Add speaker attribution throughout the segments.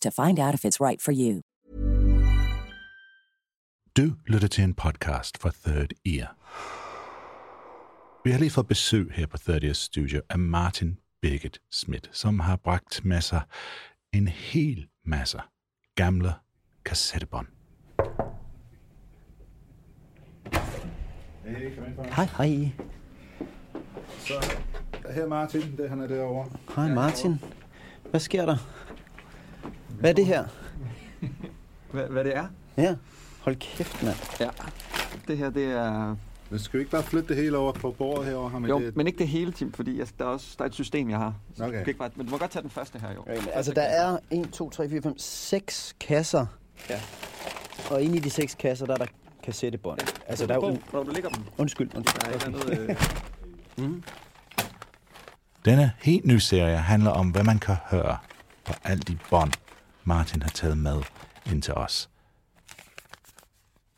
Speaker 1: to find out if it's right for you.
Speaker 2: Du lytter til en podcast fra Third Ear. Vi har lige fået besøg her på Third Ear Studio af Martin Birgit Schmidt, som har bragt med sig en hel masse gamle kassettebånd.
Speaker 3: Hey, kom ind for
Speaker 4: Hej, hej.
Speaker 3: Så her er Martin, det han er derovre.
Speaker 4: Hej Martin. Hvad sker der? Hvad er det her?
Speaker 5: Hvad, hvad det er?
Speaker 4: Ja, hold kæft, mand.
Speaker 5: Ja. Det her, det er...
Speaker 3: Men skal vi ikke bare flytte det hele over på bordet herovre? Har man
Speaker 5: Jo,
Speaker 3: det?
Speaker 5: men ikke det hele, Tim, fordi jeg, der, er også, der er et system, jeg har. Så
Speaker 3: Okay.
Speaker 5: du ikke bare, men du må godt tage den første her, jo.
Speaker 4: Okay, men altså, der er 1, 2, 3, 4, 5, 6 kasser.
Speaker 5: Ja.
Speaker 4: Og inde i de 6 kasser, der er der kassettebånd. Altså, der er jo...
Speaker 5: Hvor, hvor du ligger dem.
Speaker 4: Undskyld, undskyld.
Speaker 5: Der er et eller andet, øh,
Speaker 2: Denne helt nye serie handler om, hvad man kan høre på alt de bånd, Martin har taget med ind til os.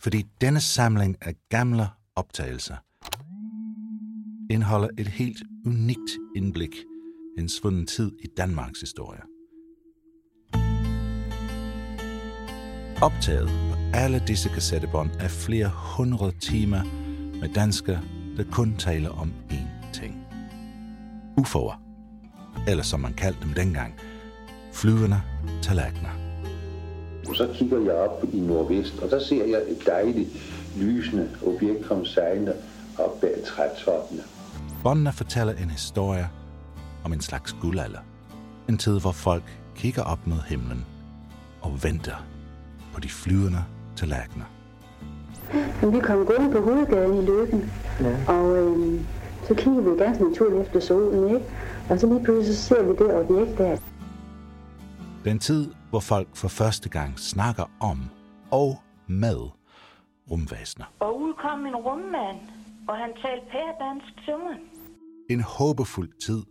Speaker 2: Fordi denne samling af gamle optagelser indeholder et helt unikt indblik i en svunden tid i Danmarks historie. Optaget på alle disse kassettebånd er flere hundrede timer med danskere, der kun taler om én ting. UFO'er, eller som man kaldte dem dengang, flyvende tallerkener.
Speaker 6: Så kigger jeg op i nordvest, og der ser jeg et dejligt lysende objekt komme sejlende op bag trætoppene.
Speaker 2: Båndene fortæller en historie om en slags guldalder. En tid, hvor folk kigger op mod himlen og venter på de flyvende tallerkener.
Speaker 7: Men vi kom gående på hovedgaden i Løkken, ja. og øhm, så kigger vi ganske naturligt efter solen, ikke? Og så lige pludselig så ser vi det objekt der.
Speaker 2: Det er en tid, hvor folk for første gang snakker om og med rumvæsener.
Speaker 8: Og udkom en rummand, og han talte pæredansk til mig.
Speaker 2: En håbefuld tid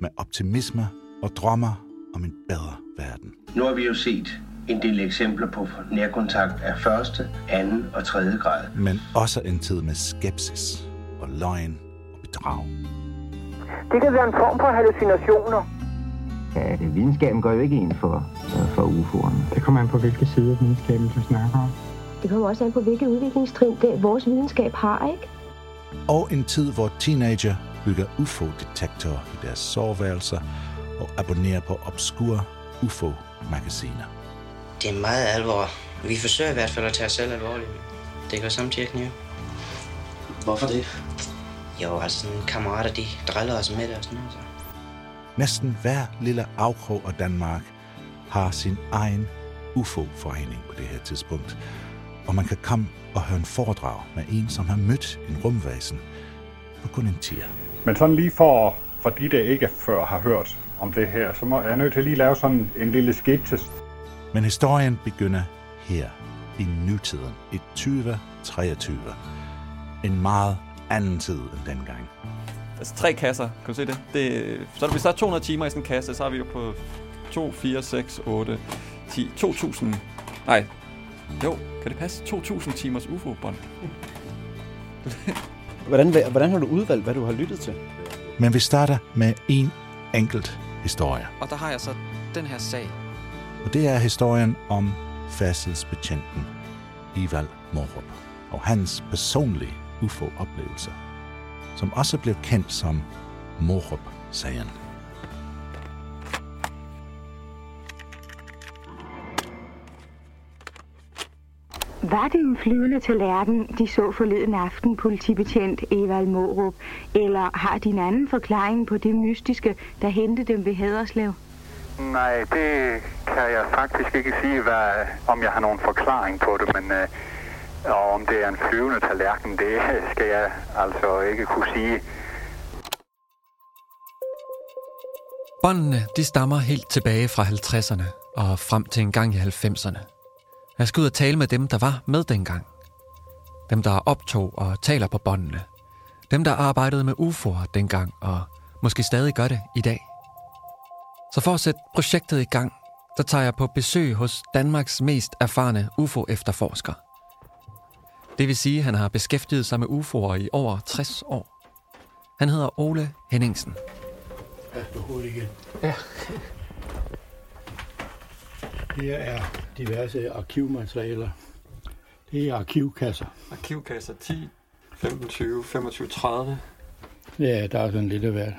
Speaker 2: med optimisme og drømmer om en bedre verden.
Speaker 6: Nu har vi jo set en del eksempler på nærkontakt af første, anden og tredje grad.
Speaker 2: Men også en tid med skepsis og løgn og bedrag.
Speaker 9: Det kan være en form for hallucinationer.
Speaker 10: Ja, videnskaben går jo ikke ind for, for UFO'erne.
Speaker 11: Det kommer an på, hvilke sider videnskaben du snakker om.
Speaker 7: Det kommer også an på, hvilke udviklingstrin det, vores videnskab har, ikke?
Speaker 2: Og en tid, hvor teenager bygger UFO-detektorer i deres soveværelser og abonnerer på obskure UFO-magasiner.
Speaker 12: Det er meget alvor. Vi forsøger i hvert fald at tage os selv alvorligt. Det går samtidig knive.
Speaker 13: Hvorfor det?
Speaker 12: Jo, altså sådan kammerater, de driller os med det og sådan noget. Så.
Speaker 2: Næsten hver lille afkrog af Danmark har sin egen UFO-forening på det her tidspunkt. Og man kan komme og høre en foredrag med en, som har mødt en rumvæsen. på kun en tier.
Speaker 14: Men sådan lige for, for de, der ikke før har hørt om det her, så må jeg er nødt til lige lave sådan en lille skitse.
Speaker 2: Men historien begynder her i nutiden, i 2023. En meget anden tid end dengang.
Speaker 5: Altså tre kasser, kan du se det? det så hvis der er 200 timer i sådan en kasse, så er vi jo på 2, 4, 6, 8, 10, 2000. Nej, jo, kan det passe? 2000 timers UFO-bånd.
Speaker 4: Hvordan, hvordan har du udvalgt, hvad du har lyttet til?
Speaker 2: Men vi starter med en enkelt historie.
Speaker 15: Og der har jeg så den her sag.
Speaker 2: Og det er historien om færdselsbetjenten Ival Morup og hans personlige UFO-oplevelser, som også blev kendt som Morup-sagen.
Speaker 7: Var det en flyvende tallerken, de så forleden aften, politibetjent Evald Morup, eller har de en anden forklaring på det mystiske, der hentede dem ved Haderslev?
Speaker 16: Nej, det kan jeg faktisk ikke sige, hvad, om jeg har nogen forklaring på det, men øh, og om det er en flyvende tallerken, det skal jeg altså ikke kunne sige.
Speaker 15: Båndene de stammer helt tilbage fra 50'erne og frem til en gang i 90'erne. Jeg skal ud og tale med dem, der var med dengang. Dem, der optog og taler på båndene. Dem, der arbejdede med UFO'er dengang og måske stadig gør det i dag. Så for at sætte projektet i gang, så tager jeg på besøg hos Danmarks mest erfarne UFO-efterforsker. Det vil sige, at han har beskæftiget sig med UFO'er i over 60 år. Han hedder Ole Henningsen.
Speaker 17: Pas på hovedet igen.
Speaker 15: Ja.
Speaker 17: Her er diverse arkivmaterialer. Det er arkivkasser.
Speaker 18: Arkivkasser 10, 15, 20, 25, 30.
Speaker 17: Ja, der er sådan lidt af hvert.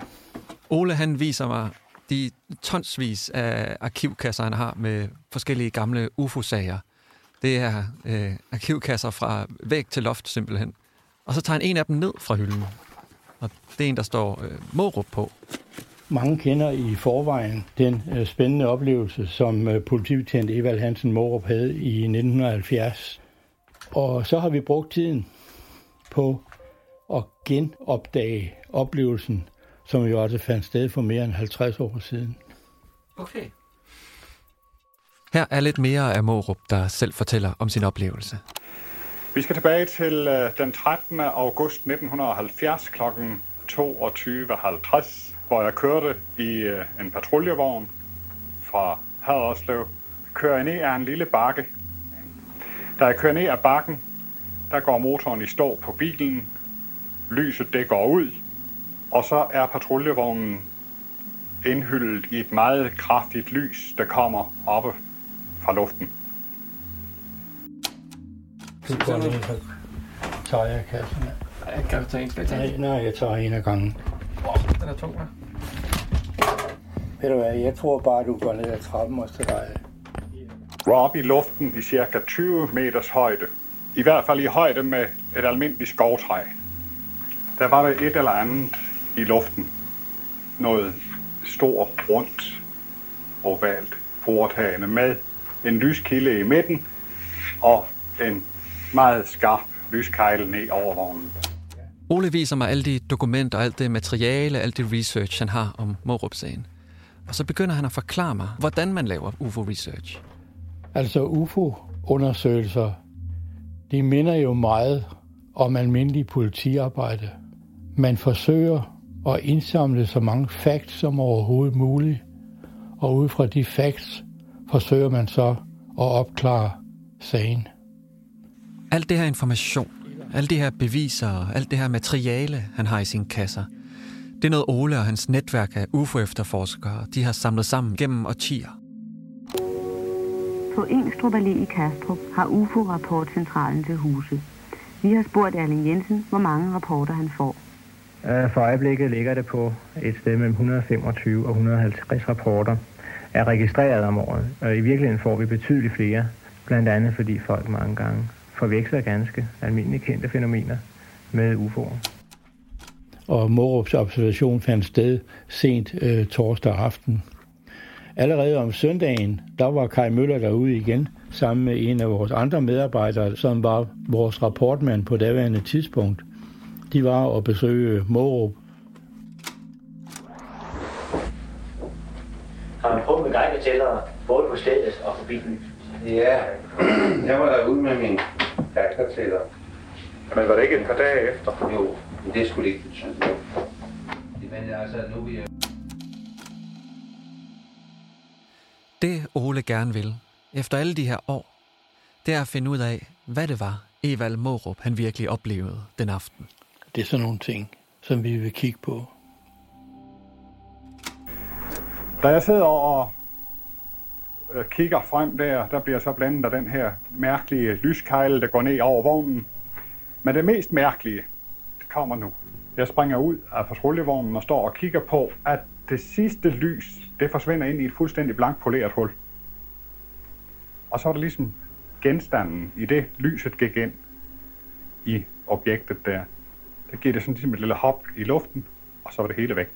Speaker 15: Ole han viser mig de tonsvis af arkivkasser, han har med forskellige gamle UFO-sager. Det er øh, arkivkasser fra væg til loft simpelthen. Og så tager han en af dem ned fra hylden. Og det er en, der står øh, Morup på.
Speaker 17: Mange kender i forvejen den øh, spændende oplevelse, som øh, politibetjent Evald Hansen Morup havde i 1970. Og så har vi brugt tiden på at genopdage oplevelsen, som jo også fandt sted for mere end 50 år siden.
Speaker 15: Okay. Her er lidt mere af Morup, der selv fortæller om sin oplevelse.
Speaker 14: Vi skal tilbage til øh, den 13. august 1970 kl. 22.50, hvor jeg kørte i øh, en patruljevogn fra Haderslev. Kører ned af en lille bakke. Da jeg kører ned af bakken, der går motoren i stå på bilen. Lyset det går ud, og så er patruljevognen indhyldet i et meget kraftigt lys, der kommer oppe fra luften.
Speaker 17: Du går ned, så tager jeg kassen.
Speaker 18: Jeg kan tage en, skal jeg tage
Speaker 17: Nej, nej, jeg tager en af gangen.
Speaker 18: Den er tung, hva'?
Speaker 17: Ved du hvad, jeg tror bare, du går ned ad trappen og så dig.
Speaker 14: Oppe i luften i cirka 20 meters højde. I hvert fald i højde med et almindeligt skovtræ. Der var der et eller andet i luften. Noget stort, rundt, ovalt, foretagende med en lyskilde i midten og en meget skarp lyskejle ned over vognen.
Speaker 15: Ole viser mig alle de dokumenter, alt det materiale, alt det research, han har om Morup-sagen. Og så begynder han at forklare mig, hvordan man laver UFO-research.
Speaker 17: Altså UFO-undersøgelser, de minder jo meget om almindelig politiarbejde. Man forsøger at indsamle så mange facts som overhovedet muligt, og ud fra de facts forsøger man så at opklare sagen.
Speaker 15: Alt det her information, alle de her beviser og alt det her materiale, han har i sine kasser, det er noget Ole og hans netværk af UFO-efterforskere, de har samlet sammen gennem årtier.
Speaker 7: På Engstrup Allé i Kastrup har UFO-rapportcentralen til huse. Vi har spurgt Erling Jensen, hvor mange rapporter han får.
Speaker 10: For øjeblikket ligger det på et sted mellem 125 og 150 rapporter er registreret om året. Og i virkeligheden får vi betydeligt flere, blandt andet fordi folk mange gange forveksler ganske almindelige kendte fænomener med UFO'er.
Speaker 17: Og Morups observation fandt sted sent øh, torsdag aften. Allerede om søndagen, der var Kai Møller derude igen, sammen med en af vores andre medarbejdere, som var vores rapportmand på daværende tidspunkt. de var at besøge Mårup.
Speaker 19: Har man prøvet med geigertæller både på stedet og på bilen?
Speaker 6: Ja, jeg var derude med min geigertæller.
Speaker 14: Men var det ikke et par dage efter?
Speaker 6: Jo, men det skulle ikke betyde noget. Men altså, nu vil jeg...
Speaker 15: Det Ole gerne vil, efter alle de her år, det er at finde ud af, hvad det var, Evald Morup han virkelig oplevede den aften.
Speaker 17: Det er sådan nogle ting, som vi vil kigge på.
Speaker 14: Da jeg sidder og øh, kigger frem der, der bliver så blandet af den her mærkelige lyskejle, der går ned over vognen. Men det mest mærkelige, det kommer nu. Jeg springer ud af patruljevognen og står og kigger på, at det sidste lys, det forsvinder ind i et fuldstændig blankt poleret hul. Og så er der ligesom genstanden i det, lyset gik ind i objektet der. Der giver det sådan ligesom et lille hop i luften, og så var det hele væk.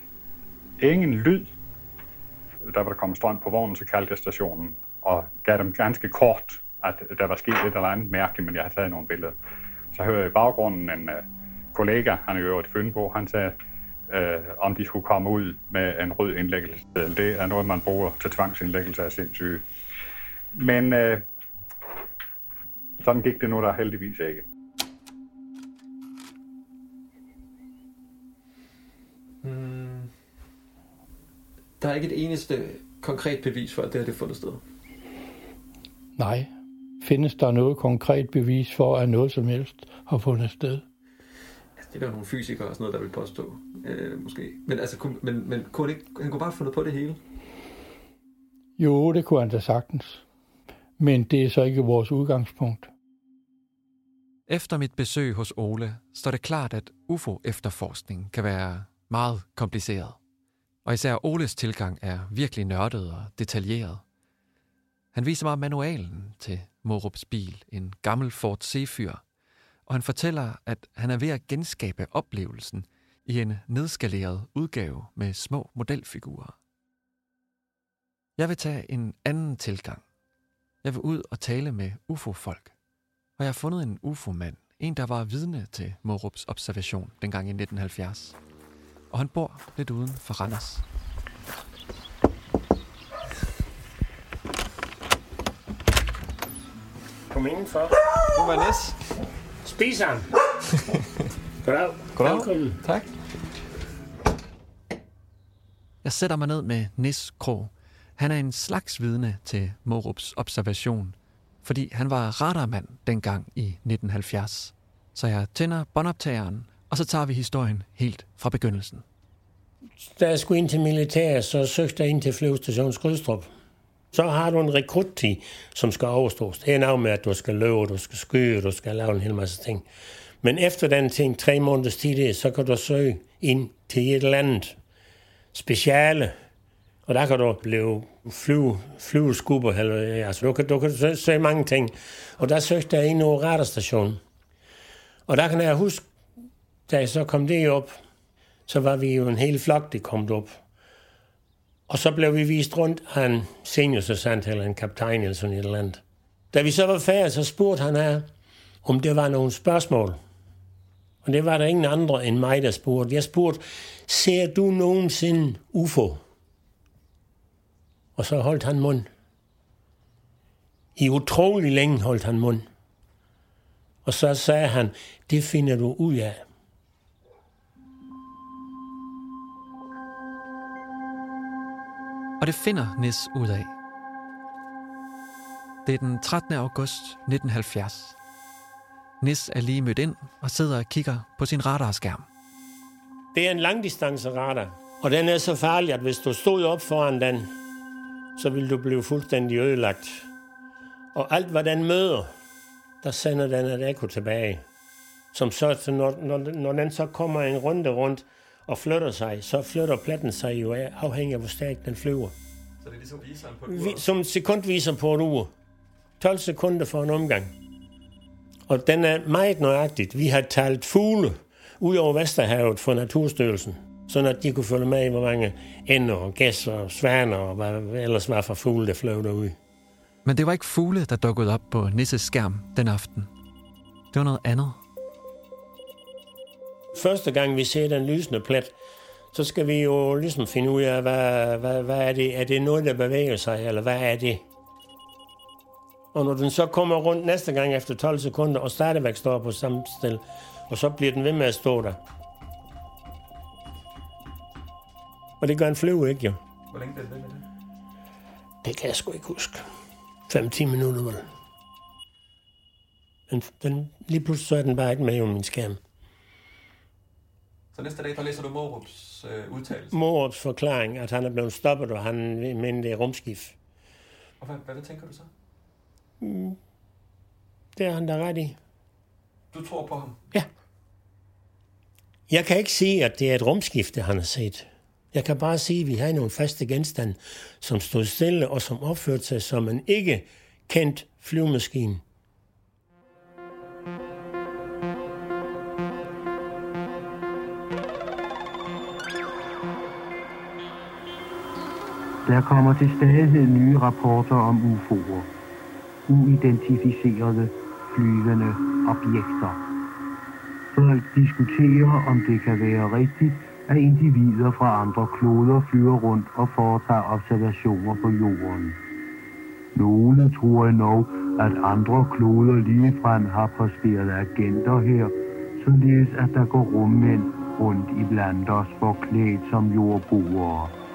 Speaker 14: Ingen lyd. Der var der kommet strøm på vognen, så kaldte jeg stationen og gav dem ganske kort, at der var sket et eller andet mærkeligt, men jeg havde taget nogle billeder. Så hører jeg i baggrunden en uh, kollega, han er jo et Fynbo, han sagde, uh, om de skulle komme ud med en rød indlæggelse. Det er noget, man bruger til tvangsindlæggelse af sindssyge. Men uh, sådan gik det nu der heldigvis ikke.
Speaker 18: Der er ikke et eneste konkret bevis for, at det har det fundet sted.
Speaker 17: Nej. Findes der noget konkret bevis for, at noget som helst har fundet sted?
Speaker 18: Altså, det er der nogle fysikere og sådan noget, der vil påstå, øh, måske. Men, altså, kunne, men, men kunne han, ikke, han kunne bare have fundet på det hele?
Speaker 17: Jo, det kunne han da sagtens. Men det er så ikke vores udgangspunkt.
Speaker 15: Efter mit besøg hos Ole, står det klart, at UFO-efterforskning kan være meget kompliceret. Og især Oles tilgang er virkelig nørdet og detaljeret. Han viser mig manualen til Morups bil, en gammel Ford c og han fortæller, at han er ved at genskabe oplevelsen i en nedskaleret udgave med små modelfigurer. Jeg vil tage en anden tilgang. Jeg vil ud og tale med UFO-folk. Og jeg har fundet en UFO-mand, en der var vidne til Morups observation dengang i 1970. Og han bor lidt uden for Randers.
Speaker 20: Kom indenfor.
Speaker 18: Du var Nis.
Speaker 20: Spis ham. Goddag.
Speaker 15: Goddag.
Speaker 20: Velkommen.
Speaker 15: Tak. Jeg sætter mig ned med Nis Krog. Han er en slags vidne til Morups observation, fordi han var radarmand dengang i 1970. Så jeg tænder båndoptageren, og så tager vi historien helt fra begyndelsen.
Speaker 20: Da jeg skulle ind til militæret, så søgte jeg ind til flyvestation Skrydstrup. Så har du en rekruttid, som skal overstås. Det er noget med, at du skal løbe, du skal skyde, du skal lave en hel masse ting. Men efter den ting, tre måneders tid, så kan du søge ind til et eller andet speciale. Og der kan du blive flyve, flyveskubber, eller, altså du kan, du kan søge, søge mange ting. Og der søgte jeg ind over radarstationen. Og der kan jeg huske, da jeg så kom det op, så var vi jo en hel flok, det kom op. Og så blev vi vist rundt af en seniorsergeant eller en kaptajn eller sådan et eller andet. Da vi så var færdige, så spurgte han her, om det var nogle spørgsmål. Og det var der ingen andre end mig, der spurgte. Jeg spurgte, ser du nogensinde UFO? Og så holdt han mund. I utrolig længe holdt han mund. Og så sagde han, det finder du ud af.
Speaker 15: Og det finder Nis ud af. Det er den 13. august 1970. Nis er lige mødt ind og sidder og kigger på sin radarskærm.
Speaker 20: Det er en langdistance radar, og den er så farlig, at hvis du stod op foran den, så vil du blive fuldstændig ødelagt. Og alt, hvad den møder, der sender den et ekko tilbage. Som så, når, når, når den så kommer en runde rundt og flytter sig, så flytter platten sig jo af, afhængig af, hvor stærkt den flyver.
Speaker 18: Så det er ligesom viseren på et ur.
Speaker 20: som sekundviser på et ur. 12 sekunder for en omgang. Og den er meget nøjagtigt. Vi har talt fugle ud over Vesterhavet for Naturstyrelsen, sådan at de kunne følge med i, hvor mange ender og gæsser og svaner og hvad ellers var for fugle, der fløj derude.
Speaker 15: Men det var ikke fugle, der dukkede op på Nisses skærm den aften. Det var noget andet.
Speaker 20: Første gang vi ser den lysende plet, så skal vi jo ligesom finde ud af, hvad, hvad, hvad er det? Er det noget, der bevæger sig, eller hvad er det? Og når den så kommer rundt næste gang efter 12 sekunder, og stadigvæk står på samme sted, og så bliver den ved med at stå der. Og det gør en flyve ikke, jo.
Speaker 18: Hvor længe bliver det ved med det?
Speaker 20: Det kan jeg sgu ikke huske. 5-10 minutter, vel. Men den, lige pludselig så er den bare ikke med på min skærm.
Speaker 18: Så næste dag, der læser du Morups øh, udtalelse.
Speaker 20: Morups forklaring, at han er blevet stoppet, og han mener, det er rumskift.
Speaker 18: Og hvad, hvad, hvad tænker du så?
Speaker 20: Mm. Det er han der ret i.
Speaker 18: Du tror på ham?
Speaker 20: Ja. Jeg kan ikke sige, at det er et rumskifte, han har set. Jeg kan bare sige, at vi har nogle faste genstande, som stod stille og som opførte sig som en ikke kendt flyvemaskine.
Speaker 11: Der kommer til stadighed nye rapporter om UFO'er. Uidentificerede flyvende objekter. Folk diskuterer, om det kan være rigtigt, at individer fra andre kloder flyver rundt og foretager observationer på jorden. Nogle tror endnu, at andre kloder ligefrem har posteret agenter her, således at der går rummænd rundt i blandt os forklædt som jordboere.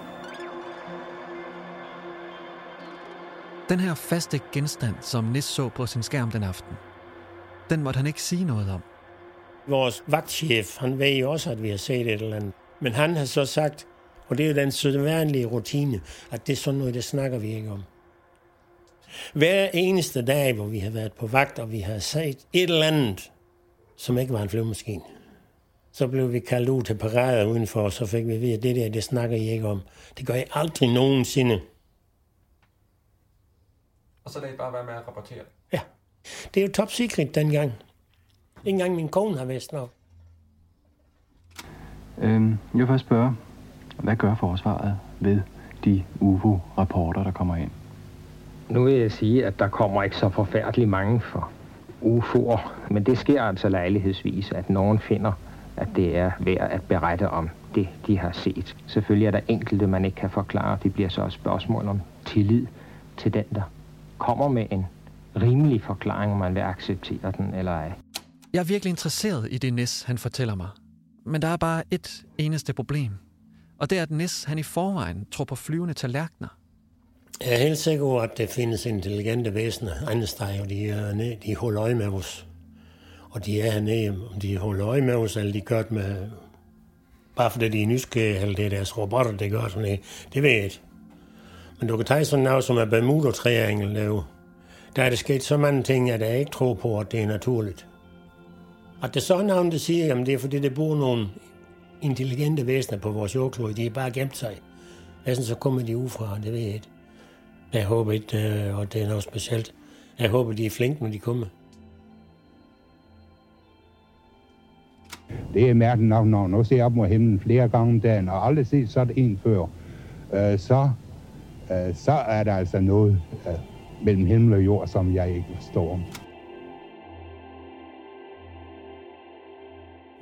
Speaker 15: Den her faste genstand, som Nis så på sin skærm den aften, den måtte han ikke sige noget om.
Speaker 20: Vores vagtchef, han ved jo også, at vi har set et eller andet. Men han har så sagt, og det er jo den sædvanlige rutine, at det er sådan noget, det snakker vi ikke om. Hver eneste dag, hvor vi har været på vagt, og vi har set et eller andet, som ikke var en flyvemaskine, så blev vi kaldt ud til parader udenfor, og så fik vi at vide, at det der, det snakker I ikke om. Det gør I aldrig nogensinde.
Speaker 18: Og så lader I bare være med at rapportere.
Speaker 20: Ja. Det er jo top secret dengang. Ikke engang min kone har vidst noget.
Speaker 21: Øhm, jeg vil først spørge, hvad gør forsvaret ved de UFO-rapporter, der kommer ind?
Speaker 22: Nu vil jeg sige, at der kommer ikke så forfærdeligt mange for UFO'er, men det sker altså lejlighedsvis, at nogen finder, at det er værd at berette om det, de har set. Selvfølgelig er der enkelte, man ikke kan forklare. Det bliver så et spørgsmål om tillid til den, der kommer med en rimelig forklaring, om man vil acceptere den eller ej.
Speaker 15: Jeg er virkelig interesseret i det Nis, han fortæller mig. Men der er bare et eneste problem. Og det er, at Nis han i forvejen tror på flyvende tallerkener.
Speaker 20: Jeg er helt sikker på, at der findes intelligente væsener andre steder, og de, er nede, de holder øje med os. Og de er hernede, om de holder øje med os, eller de gør det med... Bare fordi de er nysgerrige, eller det er deres robotter, der gør sådan noget. Det ved jeg ikke. Men du kan tage sådan noget som er Bermuda-triangel, der, der er det sket så mange ting, at jeg ikke tror på, at det er naturligt. At det så er nogen, der siger, at det er fordi, der bor nogle intelligente væsener på vores jordklode. De er bare gemt sig. Næsten så kommer de ud fra, det ved jeg ikke. Jeg håber ikke, og det er noget specielt. Jeg håber, de er flinke, når de kommer.
Speaker 23: Det er mærkeligt nok, når nu ser op mod himlen flere gange om dagen, og aldrig set sådan en før, øh, så, øh, så er der altså noget øh, mellem himmel og jord, som jeg ikke forstår.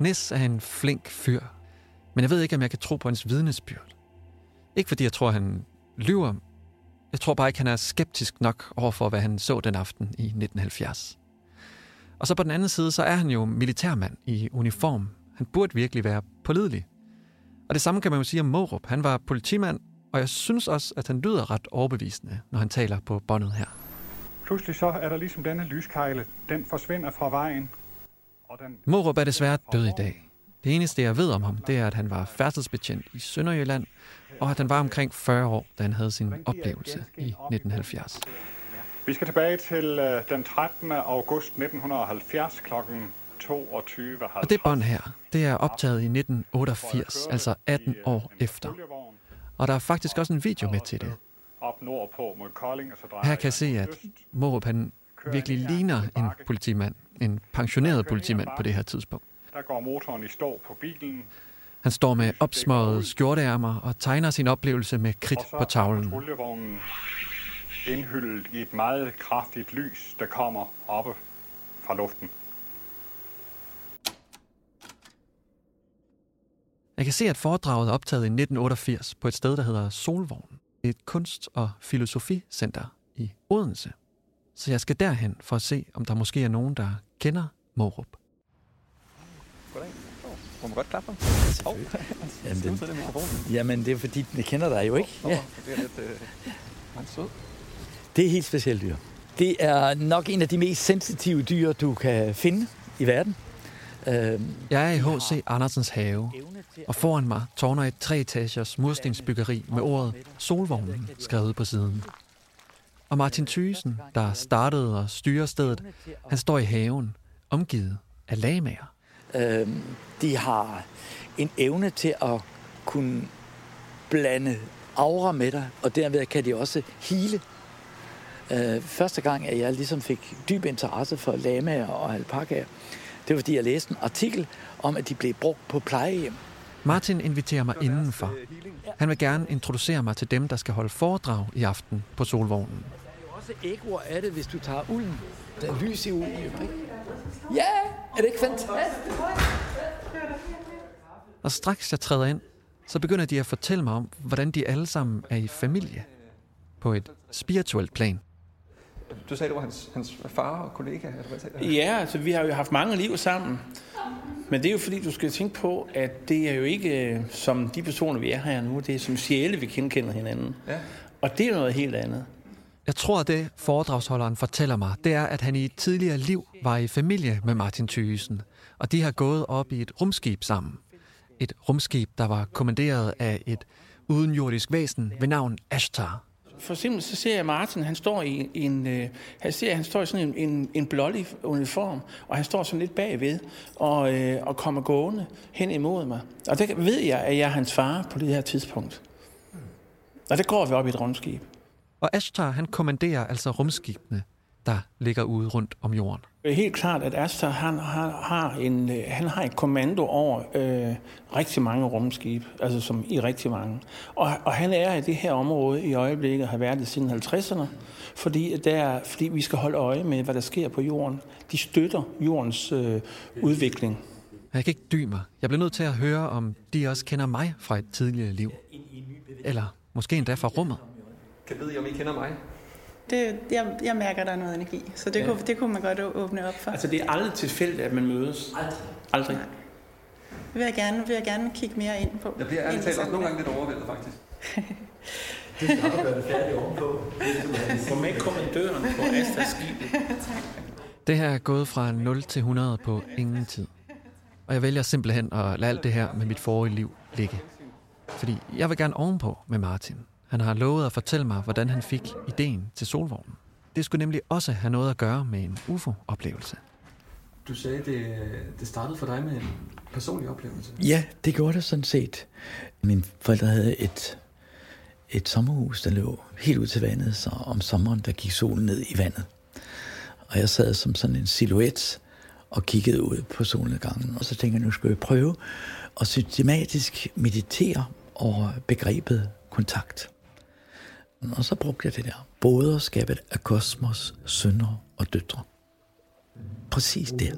Speaker 15: Nis er en flink fyr, men jeg ved ikke, om jeg kan tro på hans vidnesbyrd. Ikke fordi jeg tror, han lyver. Jeg tror bare ikke, han er skeptisk nok over for, hvad han så den aften i 1970. Og så på den anden side, så er han jo militærmand i uniform. Han burde virkelig være pålidelig. Og det samme kan man jo sige om Morup. Han var politimand, og jeg synes også, at han lyder ret overbevisende, når han taler på båndet her.
Speaker 14: Pludselig så er der ligesom denne lyskejle. Den forsvinder fra vejen. Og den...
Speaker 15: Morup er desværre død i dag. Det eneste, jeg ved om ham, det er, at han var færdselsbetjent i Sønderjylland, og at han var omkring 40 år, da han havde sin oplevelse i 1970.
Speaker 14: Vi skal tilbage til øh, den 13. august 1970 kl. 22.50.
Speaker 15: Og det bånd her, det er optaget i 1988, altså 18 år efter. Og der er faktisk også en video med til det. Her kan jeg se, at Morup han virkelig ligner en politimand, en pensioneret politimand på det her tidspunkt.
Speaker 14: Der går motoren i stå på bilen.
Speaker 15: Han står med opsmøget skjorteærmer og tegner sin oplevelse med kridt på tavlen.
Speaker 14: Indhyldet i et meget kraftigt lys, der kommer oppe fra luften.
Speaker 15: Jeg kan se, at foredraget er optaget i 1988 på et sted, der hedder Solvogn. Et kunst- og filosoficenter i Odense. Så jeg skal derhen for at se, om der måske er nogen, der kender Morup.
Speaker 5: Goddag. Må man godt klappe ham?
Speaker 24: Jamen,
Speaker 5: Jamen,
Speaker 24: den-. Jamen, det er fordi, den kender dig jo ikke. Ja.
Speaker 5: det er lidt... Øh, sød.
Speaker 24: Det er et helt specielt dyr. Det er nok en af de mest sensitive dyr, du kan finde i verden. Øhm,
Speaker 15: Jeg er i H.C. Andersens have, og foran mig tårner et treetagers murstensbyggeri med ordet Solvognen skrevet på siden. Og Martin Thysen, der startede og styrer stedet, han står i haven, omgivet af lagmager.
Speaker 24: øhm, de har en evne til at kunne blande aura med dig, og derved kan de også hele. Øh, første gang, at jeg ligesom fik dyb interesse for lamaer og alpakaer, det var fordi, jeg læste en artikel om, at de blev brugt på plejehjem.
Speaker 15: Martin inviterer mig indenfor. Han vil gerne introducere mig til dem, der skal holde foredrag i aften på Solvognen.
Speaker 24: Også ekkoer af det, hvis du tager ulden. Der er lys i ulden, jo, ikke? Ja, er det ikke fantastisk?
Speaker 15: Og straks jeg træder ind, så begynder de at fortælle mig om, hvordan de alle sammen er i familie. På et spirituelt plan.
Speaker 5: Du sagde, du var hans, hans far og kollega, eller hvad sagde du?
Speaker 25: Ja, altså vi har jo haft mange liv sammen. Men det er jo fordi, du skal tænke på, at det er jo ikke øh, som de personer, vi er her nu. Det er som sjæle, vi genkender hinanden.
Speaker 5: Ja.
Speaker 25: Og det er noget helt andet.
Speaker 15: Jeg tror, at det foredragsholderen fortæller mig, det er, at han i et tidligere liv var i familie med Martin Thysen, og de har gået op i et rumskib sammen. Et rumskib, der var kommanderet af et udenjordisk væsen ved navn Ashtar.
Speaker 25: For eksempel så ser jeg Martin, han står i en, øh, han ser, han står i sådan en, en, en blålig uniform, og han står sådan lidt bagved og, øh, og kommer gående hen imod mig. Og der ved jeg, at jeg er hans far på det her tidspunkt. Og det går vi op i et rumskib.
Speaker 15: Og Ashtar, han kommanderer altså rumskibene, der ligger ude rundt om jorden.
Speaker 25: Det er helt klart, at Asta han, han, har en, øh, han har en kommando over øh, rigtig mange rumskib, altså som i rigtig mange. Og, og han er i det her område i øjeblikket, har været det siden 50'erne, fordi, der, fordi vi skal holde øje med, hvad der sker på jorden. De støtter jordens øh, udvikling.
Speaker 15: Jeg kan ikke dy mig. Jeg bliver nødt til at høre, om de også kender mig fra et tidligere liv. Eller måske endda fra rummet.
Speaker 5: Kan vide, om I kender mig?
Speaker 26: Det, jeg, jeg mærker, der er noget energi, så det,
Speaker 25: Ja.
Speaker 26: kunne, det kunne man godt åbne op for.
Speaker 25: Altså det er aldrig tilfældigt, at man mødes. Aldrig. Aldrig.
Speaker 26: Det vil jeg gerne, vil jeg gerne kigge mere ind på.
Speaker 5: Jeg bliver ærligt talt også nogle gange lidt overvældet, faktisk.
Speaker 25: Det skal du gøre det færdigt ovenpå. Få med kommandøren på Astas skib.
Speaker 15: Det her er gået fra 0 til 100 på ingen tid. Og jeg vælger simpelthen at lade alt det her med mit forrige liv ligge. Fordi jeg vil gerne ovenpå med Martin. Han har lovet at fortælle mig, hvordan han fik ideen til solvognen. Det skulle nemlig også have noget at gøre med en UFO-oplevelse.
Speaker 18: Du sagde, det, det startede for dig med en personlig oplevelse.
Speaker 24: Ja, det gjorde det sådan set. Mine forældre havde et, et sommerhus, der lå helt ud til vandet, så om sommeren, der gik solen ned i vandet. Og jeg sad som sådan en silhuet og kiggede ud på solnedgangen. Og så tænkte jeg, nu skal jeg prøve at systematisk meditere over begrebet kontakt. Og så brugte jeg det der. Broderskabet af kosmos, sønner og døtre. Præcis der.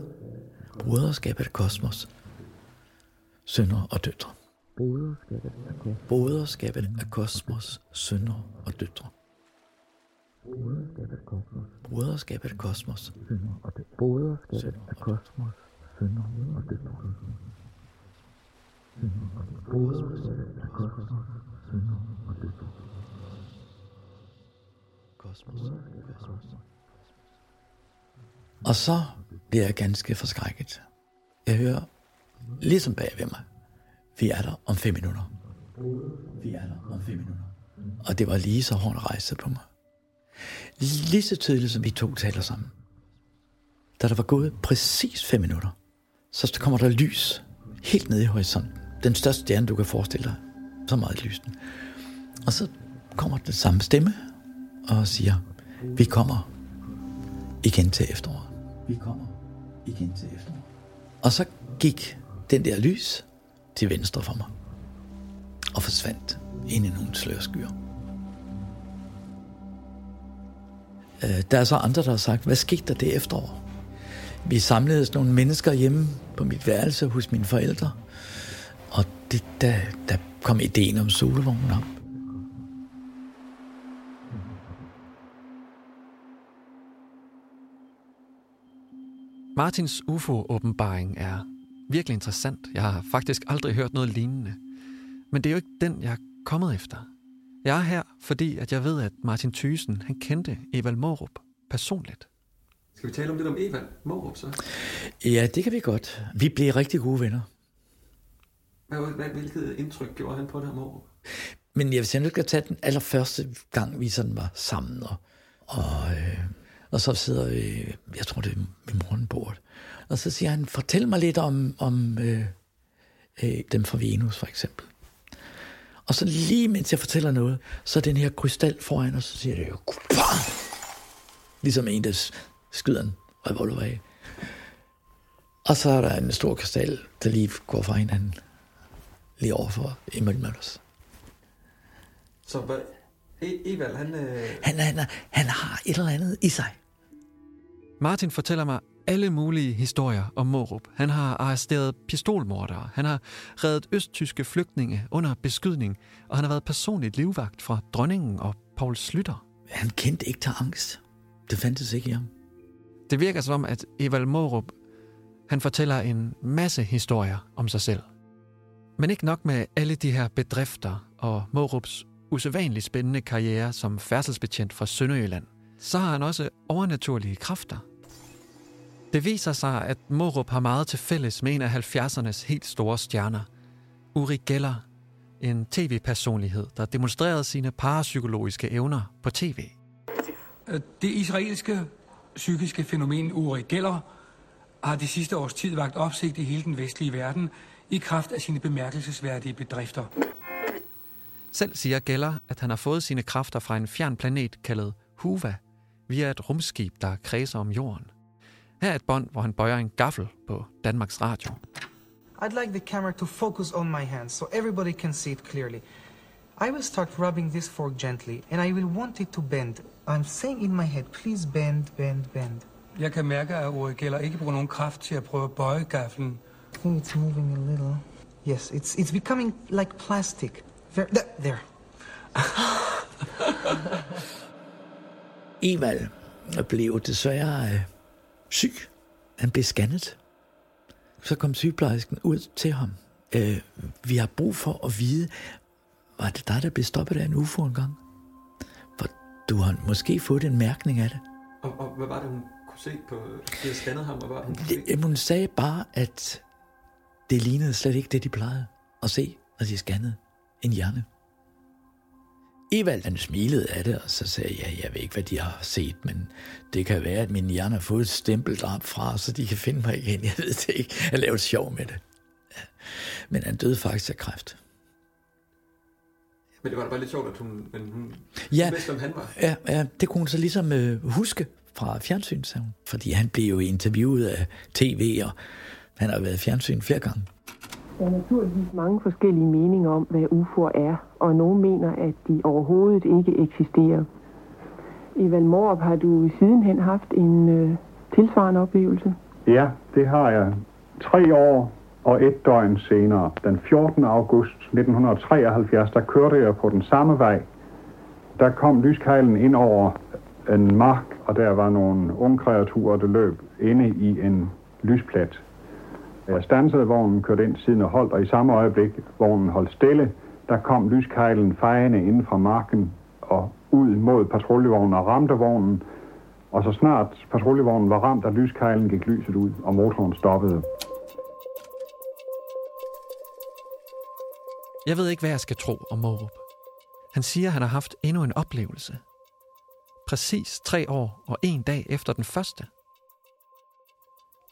Speaker 24: Broderskabet af kosmos, sønner og døtre. Broderskabet af kosmos, sønner og døtre. Broderskabet af kosmos, sønner og døtre. Broderskabet af kosmos, sønner og døtre. Broderskabet af kosmos, sønner og døtre. Og så bliver jeg ganske forskrækket. Jeg hører ligesom bag ved mig, vi er der om fem minutter. Vi er der om fem minutter. Og det var lige så hårdt rejse på mig. Lige så tydeligt, som vi to taler sammen. Da der var gået præcis 5 minutter, så kommer der lys helt nede i horisonten. Den største stjerne, du kan forestille dig. Så meget lys den. Og så kommer den samme stemme og siger, vi kommer igen til efteråret. Vi kommer igen til efteråret. Og så gik den der lys til venstre for mig. Og forsvandt ind i nogle slørskyer. Øh, Der er så andre, der har sagt, hvad skete der det efterår? Vi samledes nogle mennesker hjemme på mit værelse hos mine forældre. Og det, der, der kom ideen om solvognen op.
Speaker 15: Martins UFO-åbenbaring er virkelig interessant. Jeg har faktisk aldrig hørt noget lignende. Men det er jo ikke den, jeg er kommet efter. Jeg er her, fordi at jeg ved, at Martin Thysen, han kendte Evald Morup personligt.
Speaker 18: Skal vi tale om lidt om Evald Morup så?
Speaker 24: Ja, det kan vi godt. Vi blev rigtig gode venner.
Speaker 18: Hvad, hvad, hvilket indtryk gjorde han på dig, Morup?
Speaker 24: Men jeg vil sige, at jeg skal tage den allerførste gang, vi sådan var sammen. Og, og, øh, og så sidder vi, jeg tror det er ved morgenbordet. Og så siger han, fortæl mig lidt om, om øh, øh, dem fra Venus for eksempel. Og så lige mens jeg fortæller noget, så er den her krystal foran, og så siger det jo, ligesom en, der skyder en revolver af. Og så er der en stor krystal, der lige går fra hinanden, lige overfor imellem os.
Speaker 18: Så hvad, e- Evald, han... Øh...
Speaker 24: Han, han, han har et eller andet i sig.
Speaker 15: Martin fortæller mig alle mulige historier om Morup. Han har arresteret pistolmordere, han har reddet østtyske flygtninge under beskydning, og han har været personligt livvagt fra dronningen og Paul Slytter.
Speaker 24: Han kendte ikke til angst. Det fandtes ikke i ham.
Speaker 15: Det virker som, at Evald Morup, han fortæller en masse historier om sig selv. Men ikke nok med alle de her bedrifter og Morups usædvanligt spændende karriere som færdselsbetjent fra Sønderjylland, så har han også overnaturlige kræfter. Det viser sig, at Morup har meget til fælles med en af 70'ernes helt store stjerner, Uri Geller, en tv-personlighed, der demonstrerede sine parapsykologiske evner på tv.
Speaker 27: Det israelske psykiske fænomen Uri Geller har de sidste års tid vagt opsigt i hele den vestlige verden i kraft af sine bemærkelsesværdige bedrifter.
Speaker 15: Selv siger Geller, at han har fået sine kræfter fra en fjern planet kaldet Huva, via et rumskib, der kredser om jorden. Her er et bånd, hvor han bøjer en gaffel på Danmarks Radio.
Speaker 28: I'd like the camera to focus on my hands so everybody can see it clearly. I will start rubbing this fork gently and I will want it to bend. I'm saying in my head, please bend, bend, bend.
Speaker 27: Jeg kan mærke, at Uri Geller ikke bruger nogen kraft til at prøve at bøje gaflen.
Speaker 28: I think it's moving a little. Yes, it's, it's becoming like plastic. There. there.
Speaker 24: Evald blev desværre øh, syg. Han blev scannet. Så kom sygeplejersken ud til ham. Øh, vi har brug for at vide, var det dig, der blev stoppet af en UFO en gang? For du har måske fået en mærkning af det.
Speaker 18: Og, og hvad var det, hun kunne se på, de havde scannet ham, og hvad hun kunne?
Speaker 24: Det, hun sagde bare, at det lignede slet ikke det, de plejede at se, når de scannede en hjerne. Evald, han smilede af det, og så sagde jeg, jeg ved ikke, hvad de har set, men det kan være, at min hjerne har fået et stempeldrab fra, så de kan finde mig igen. Jeg ved det ikke. Jeg lavede sjov med det. Men han døde faktisk af kræft.
Speaker 18: Men det var da bare lidt sjovt, at hun, men hun
Speaker 24: ja,
Speaker 18: vidste, hvem han var.
Speaker 24: Ja, ja, det kunne hun så ligesom øh, huske fra fjernsyn, sagde hun. Fordi han blev jo interviewet af tv, og han har været fjernsyn flere gange.
Speaker 29: Der er naturligvis mange forskellige meninger om, hvad UFO'er er, og nogle mener, at de overhovedet ikke eksisterer. I Valmorup har du sidenhen haft en øh, tilsvarende oplevelse.
Speaker 14: Ja, det har jeg. Tre år og et døgn senere, den 14. august 1973, der kørte jeg på den samme vej. Der kom lyskejlen ind over en mark, og der var nogle unge kreaturer, der løb inde i en lysplet. Jeg stansede vognen, kørte ind siden og holdt, og i samme øjeblik vognen holdt stille, der kom lyskejlen fejende inden fra marken og ud mod patruljevognen og ramte vognen. Og så snart patruljevognen var ramt af lyskejlen, gik lyset ud, og motoren stoppede.
Speaker 15: Jeg ved ikke, hvad jeg skal tro om Morup. Han siger, at han har haft endnu en oplevelse. Præcis tre år og en dag efter den første.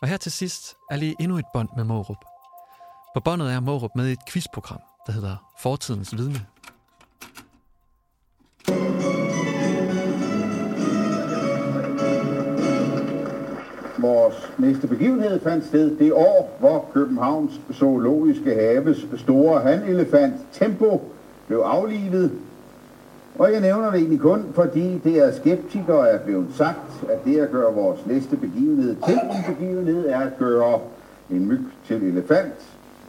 Speaker 15: Og her til sidst er lige endnu et bånd med Morup. På båndet er Morup med i et quizprogram, der hedder Fortidens Vidne.
Speaker 30: Vores næste begivenhed fandt sted det år, hvor Københavns Zoologiske Haves store hanelefant Tempo blev aflivet. Og jeg nævner det egentlig kun, fordi det er skeptikere er blevet sagt, at det at gøre vores næste begivenhed til en begivenhed er at gøre en myg til elefant.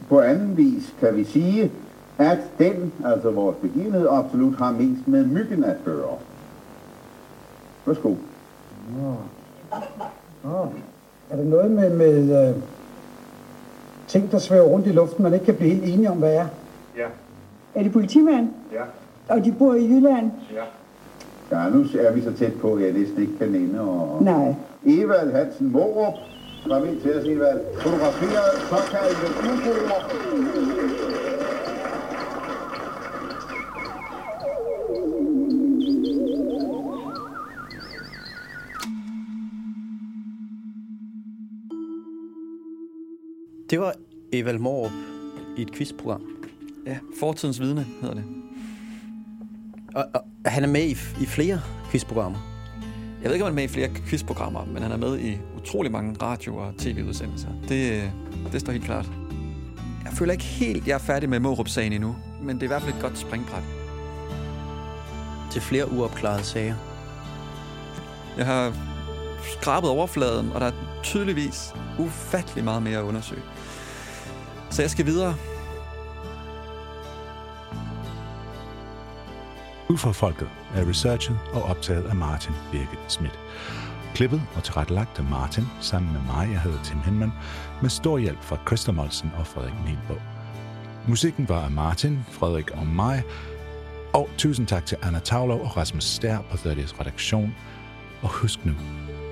Speaker 30: på anden vis kan vi sige, at den, altså vores begivenhed, absolut har mest med myggen at gøre. Værsgo.
Speaker 28: Nå. Nå. Er det noget med, med øh, ting, der svæver rundt i luften, man ikke kan blive helt enige om, hvad er?
Speaker 30: Ja.
Speaker 31: Er det politimand?
Speaker 30: Ja.
Speaker 31: Og de bor i Jylland?
Speaker 30: Ja. Ja, nu er vi så tæt på, at jeg næsten ikke kan nænde. Og...
Speaker 31: Nej.
Speaker 30: Evald Hansen Morup. Kom ind til os, Evald. Fotograferet såkaldte UFO'er.
Speaker 4: Det var Evald Morup i et quizprogram.
Speaker 15: Ja, Fortidens Vidne hedder det.
Speaker 4: Og, og han er med i, i flere quizprogrammer.
Speaker 15: Jeg ved ikke, om han er med i flere quizprogrammer, men han er med i utrolig mange radio- og tv-udsendelser. Det, det står helt klart. Jeg føler ikke helt, jeg er færdig med Morup-sagen endnu, men det er i hvert fald et godt springbræt.
Speaker 4: Til flere uopklarede sager.
Speaker 15: Jeg har skrabet overfladen, og der er tydeligvis ufattelig meget mere at undersøge. Så jeg skal videre.
Speaker 2: Ud fra folket er researchet og optaget af Martin Birgit Schmidt. Klippet og tilrettelagt af Martin sammen med mig, jeg hedder Tim Henman, med stor hjælp fra Christa Molsen og Frederik Nielbo. Musikken var af Martin, Frederik og mig, og tusind tak til Anna Tavlov og Rasmus Stær på 30's redaktion. Og husk nu,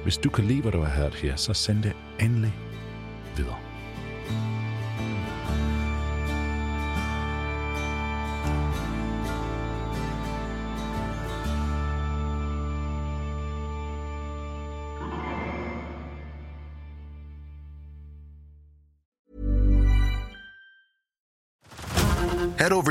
Speaker 2: hvis du kan lide, hvad du har hørt her, så send det endelig videre.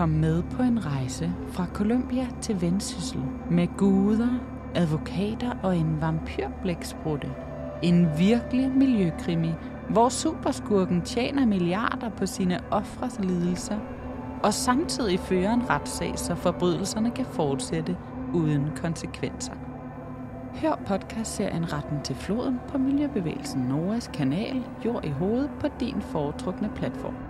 Speaker 32: Kom med på en rejse fra Colombia til Vendsyssel med guder, advokater og en vampyrblæksprutte. En virkelig miljøkrimi, hvor superskurken tjener milliarder på sine ofres lidelser, og samtidig fører en retssag, så forbrydelserne kan fortsætte uden konsekvenser. Hør podcastserien Retten til floden på Miljøbevægelsen Noras kanal Jord i hovedet på din foretrukne platform.